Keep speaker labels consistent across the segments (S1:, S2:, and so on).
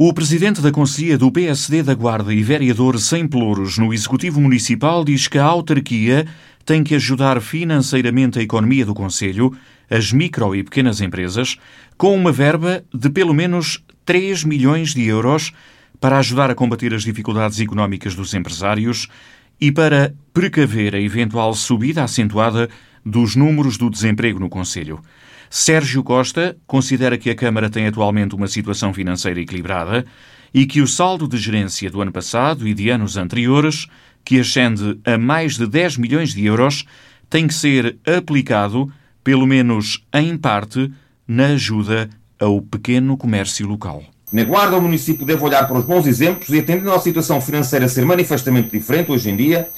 S1: O presidente da Conselhia do PSD da Guarda e vereador sem pelouros no Executivo Municipal diz que a autarquia tem que ajudar financeiramente a economia do Conselho, as micro e pequenas empresas, com uma verba de pelo menos 3 milhões de euros para ajudar a combater as dificuldades económicas dos empresários e para precaver a eventual subida acentuada dos números do desemprego no Conselho. Sérgio Costa considera que a Câmara tem atualmente uma situação financeira equilibrada e que o saldo de gerência do ano passado e de anos anteriores, que ascende a mais de 10 milhões de euros, tem que ser aplicado, pelo menos em parte, na ajuda ao pequeno comércio local.
S2: Na Guarda, o município deve olhar para os bons exemplos e, atendendo à situação financeira ser manifestamente diferente hoje em dia,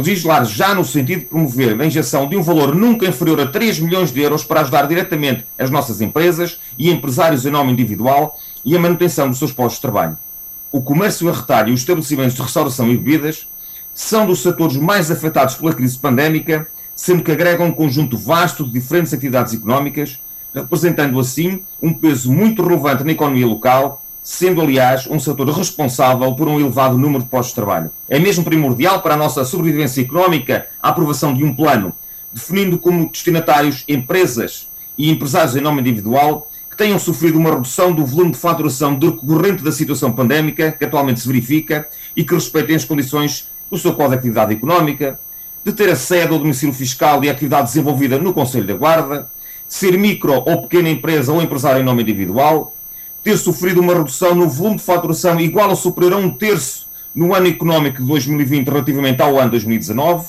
S2: legislar já no sentido de promover a injeção de um valor nunca inferior a 3 milhões de euros para ajudar diretamente as nossas empresas e empresários em nome individual e a manutenção dos seus postos de trabalho. O comércio a retalho e os estabelecimentos de restauração e bebidas são dos setores mais afetados pela crise pandémica, sendo que agregam um conjunto vasto de diferentes atividades económicas, representando assim um peso muito relevante na economia local sendo, aliás, um setor responsável por um elevado número de postos de trabalho. É mesmo primordial para a nossa sobrevivência económica a aprovação de um plano, definindo como destinatários empresas e empresários em nome individual que tenham sofrido uma redução do volume de faturação decorrente da situação pandémica que atualmente se verifica e que respeitem as condições do seu código de atividade económica, de ter a sede ou domicílio fiscal e a atividade desenvolvida no Conselho da Guarda, ser micro ou pequena empresa ou empresário em nome individual, ter sofrido uma redução no volume de faturação igual ou superior a um terço no ano económico de 2020 relativamente ao ano 2019,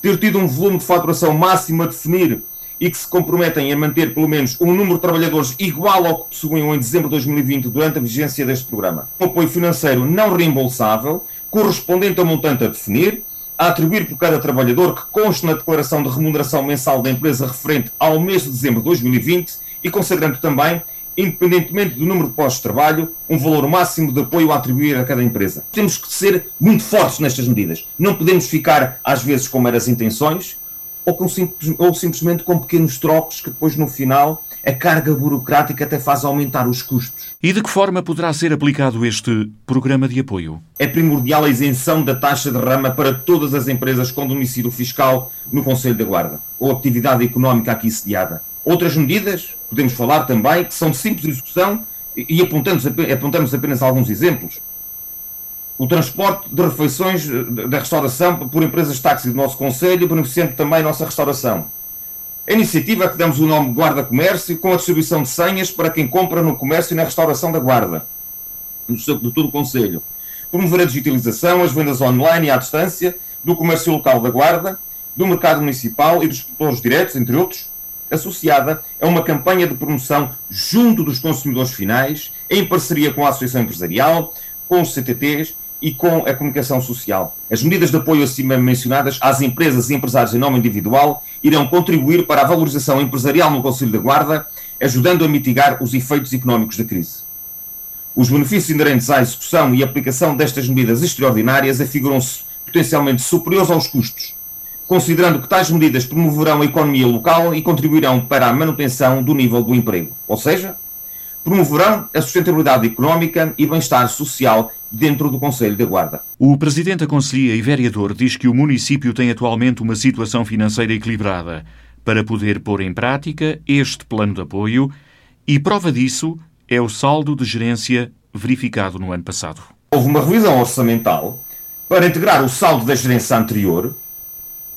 S2: ter tido um volume de faturação máximo a definir e que se comprometem a manter pelo menos um número de trabalhadores igual ao que possuíam em dezembro de 2020 durante a vigência deste programa. Um apoio financeiro não reembolsável, correspondente ao montante a definir, a atribuir por cada trabalhador que conste na declaração de remuneração mensal da empresa referente ao mês de dezembro de 2020 e consagrando também independentemente do número de postos de trabalho, um valor máximo de apoio a atribuir a cada empresa. Temos que ser muito fortes nestas medidas. Não podemos ficar, às vezes, com meras intenções ou, com simples, ou simplesmente com pequenos trocos que depois, no final, a carga burocrática até faz aumentar os custos.
S1: E de que forma poderá ser aplicado este programa de apoio?
S2: É primordial a isenção da taxa de rama para todas as empresas com domicílio fiscal no Conselho da Guarda ou atividade económica aqui sediada. Outras medidas podemos falar também, que são de simples execução e apontamos, apontamos apenas alguns exemplos. O transporte de refeições eh, da restauração por empresas de táxi do nosso Conselho, beneficiando também a nossa restauração. A iniciativa que damos o nome Guarda Comércio, com a distribuição de senhas para quem compra no comércio e na restauração da Guarda, do todo o Conselho. Promover a digitalização, as vendas online e à distância, do comércio local da Guarda, do mercado municipal e dos produtores diretos, entre outros, associada a uma campanha de promoção junto dos consumidores finais, em parceria com a Associação Empresarial, com os CTTs e com a comunicação social. As medidas de apoio acima mencionadas às empresas e empresários em nome individual irão contribuir para a valorização empresarial no Conselho da Guarda, ajudando a mitigar os efeitos económicos da crise. Os benefícios inerentes à execução e aplicação destas medidas extraordinárias afiguram-se potencialmente superiores aos custos, considerando que tais medidas promoverão a economia local e contribuirão para a manutenção do nível do emprego, ou seja, promoverão a sustentabilidade económica e bem-estar social dentro do Conselho da Guarda.
S1: O Presidente da Conselhia e vereador diz que o município tem atualmente uma situação financeira equilibrada para poder pôr em prática este plano de apoio e prova disso é o saldo de gerência verificado no ano passado.
S2: Houve uma revisão orçamental para integrar o saldo da gerência anterior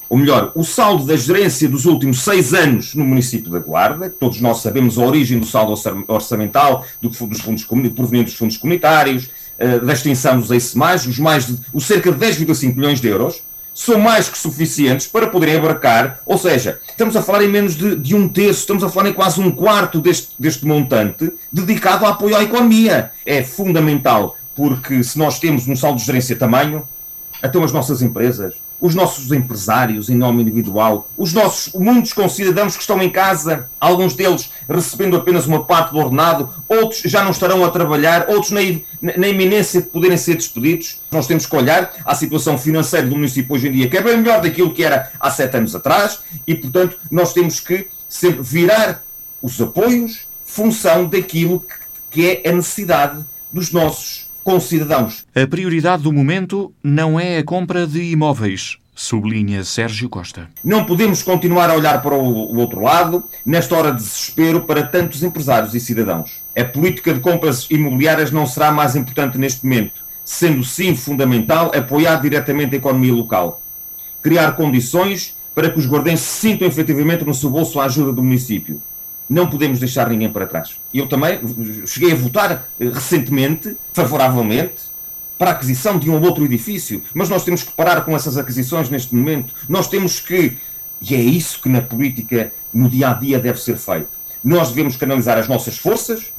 S2: ou melhor, o saldo da gerência dos últimos seis anos no município da Guarda, todos nós sabemos a origem do saldo orçamental, do, dos fundos provenientes dos fundos comunitários, uh, da extensão dos os, mais de, os cerca de 10,5 milhões de euros, são mais que suficientes para poderem abarcar, ou seja, estamos a falar em menos de, de um terço, estamos a falar em quase um quarto deste, deste montante dedicado ao apoio à economia. É fundamental, porque se nós temos um saldo de gerência tamanho, então as nossas empresas, os nossos empresários em nome individual, os nossos, muitos concidadãos que estão em casa, alguns deles recebendo apenas uma parte do ordenado, outros já não estarão a trabalhar, outros na, na iminência de poderem ser despedidos. Nós temos que olhar à situação financeira do município hoje em dia, que é bem melhor daquilo que era há sete anos atrás, e portanto nós temos que sempre virar os apoios função daquilo que é a necessidade dos nossos concidadãos.
S1: A prioridade do momento não é a compra de imóveis, sublinha Sérgio Costa.
S2: Não podemos continuar a olhar para o outro lado nesta hora de desespero para tantos empresários e cidadãos. A política de compras imobiliárias não será mais importante neste momento, sendo sim fundamental apoiar diretamente a economia local. Criar condições para que os guardenses sintam efetivamente no seu bolso a ajuda do município. Não podemos deixar ninguém para trás. Eu também cheguei a votar eh, recentemente, favoravelmente, para a aquisição de um ou outro edifício, mas nós temos que parar com essas aquisições neste momento. Nós temos que, e é isso que na política, no dia a dia, deve ser feito. Nós devemos canalizar as nossas forças,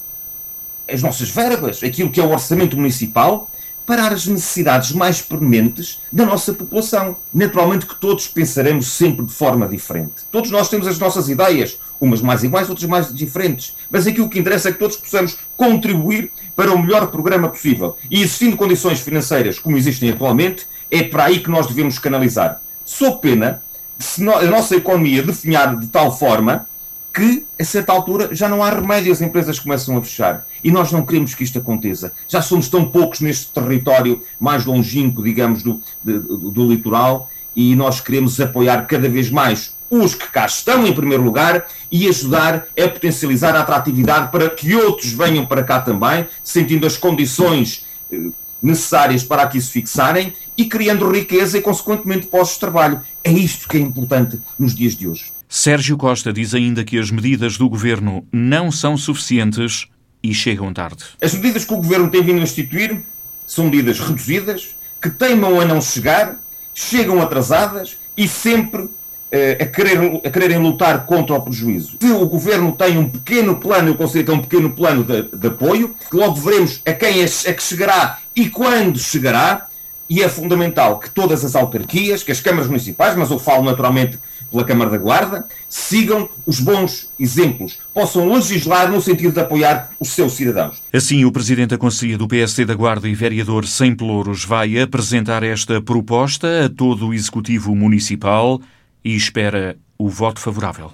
S2: as nossas verbas, aquilo que é o orçamento municipal, para as necessidades mais permanentes da nossa população. Naturalmente que todos pensaremos sempre de forma diferente. Todos nós temos as nossas ideias, umas mais iguais, outras mais diferentes. Mas aquilo que interessa é que todos possamos contribuir para o melhor programa possível. E existindo condições financeiras como existem atualmente, é para aí que nós devemos canalizar. Sou pena se a nossa economia definhar de tal forma que, a certa altura, já não há remédio, as empresas começam a fechar. E nós não queremos que isto aconteça. Já somos tão poucos neste território mais longínquo, digamos, do, do, do litoral, e nós queremos apoiar cada vez mais os que cá estão em primeiro lugar e ajudar a potencializar a atratividade para que outros venham para cá também, sentindo as condições eh, necessárias para aqui se fixarem e criando riqueza e, consequentemente, postos de trabalho. É isto que é importante nos dias de hoje.
S1: Sérgio Costa diz ainda que as medidas do governo não são suficientes e chegam tarde.
S2: As medidas que o governo tem vindo a instituir são medidas reduzidas, que teimam a não chegar, chegam atrasadas e sempre eh, a, querer, a quererem lutar contra o prejuízo. Se o governo tem um pequeno plano, eu considero que é um pequeno plano de, de apoio, que logo veremos a quem é, que chegará e quando chegará, e é fundamental que todas as autarquias, que as câmaras municipais, mas eu falo naturalmente pela Câmara da Guarda, sigam os bons exemplos, possam legislar no sentido de apoiar os seus cidadãos.
S1: Assim, o Presidente da Conselhia do PSD da Guarda e vereador Sem Pelouros vai apresentar esta proposta a todo o Executivo Municipal e espera o voto favorável.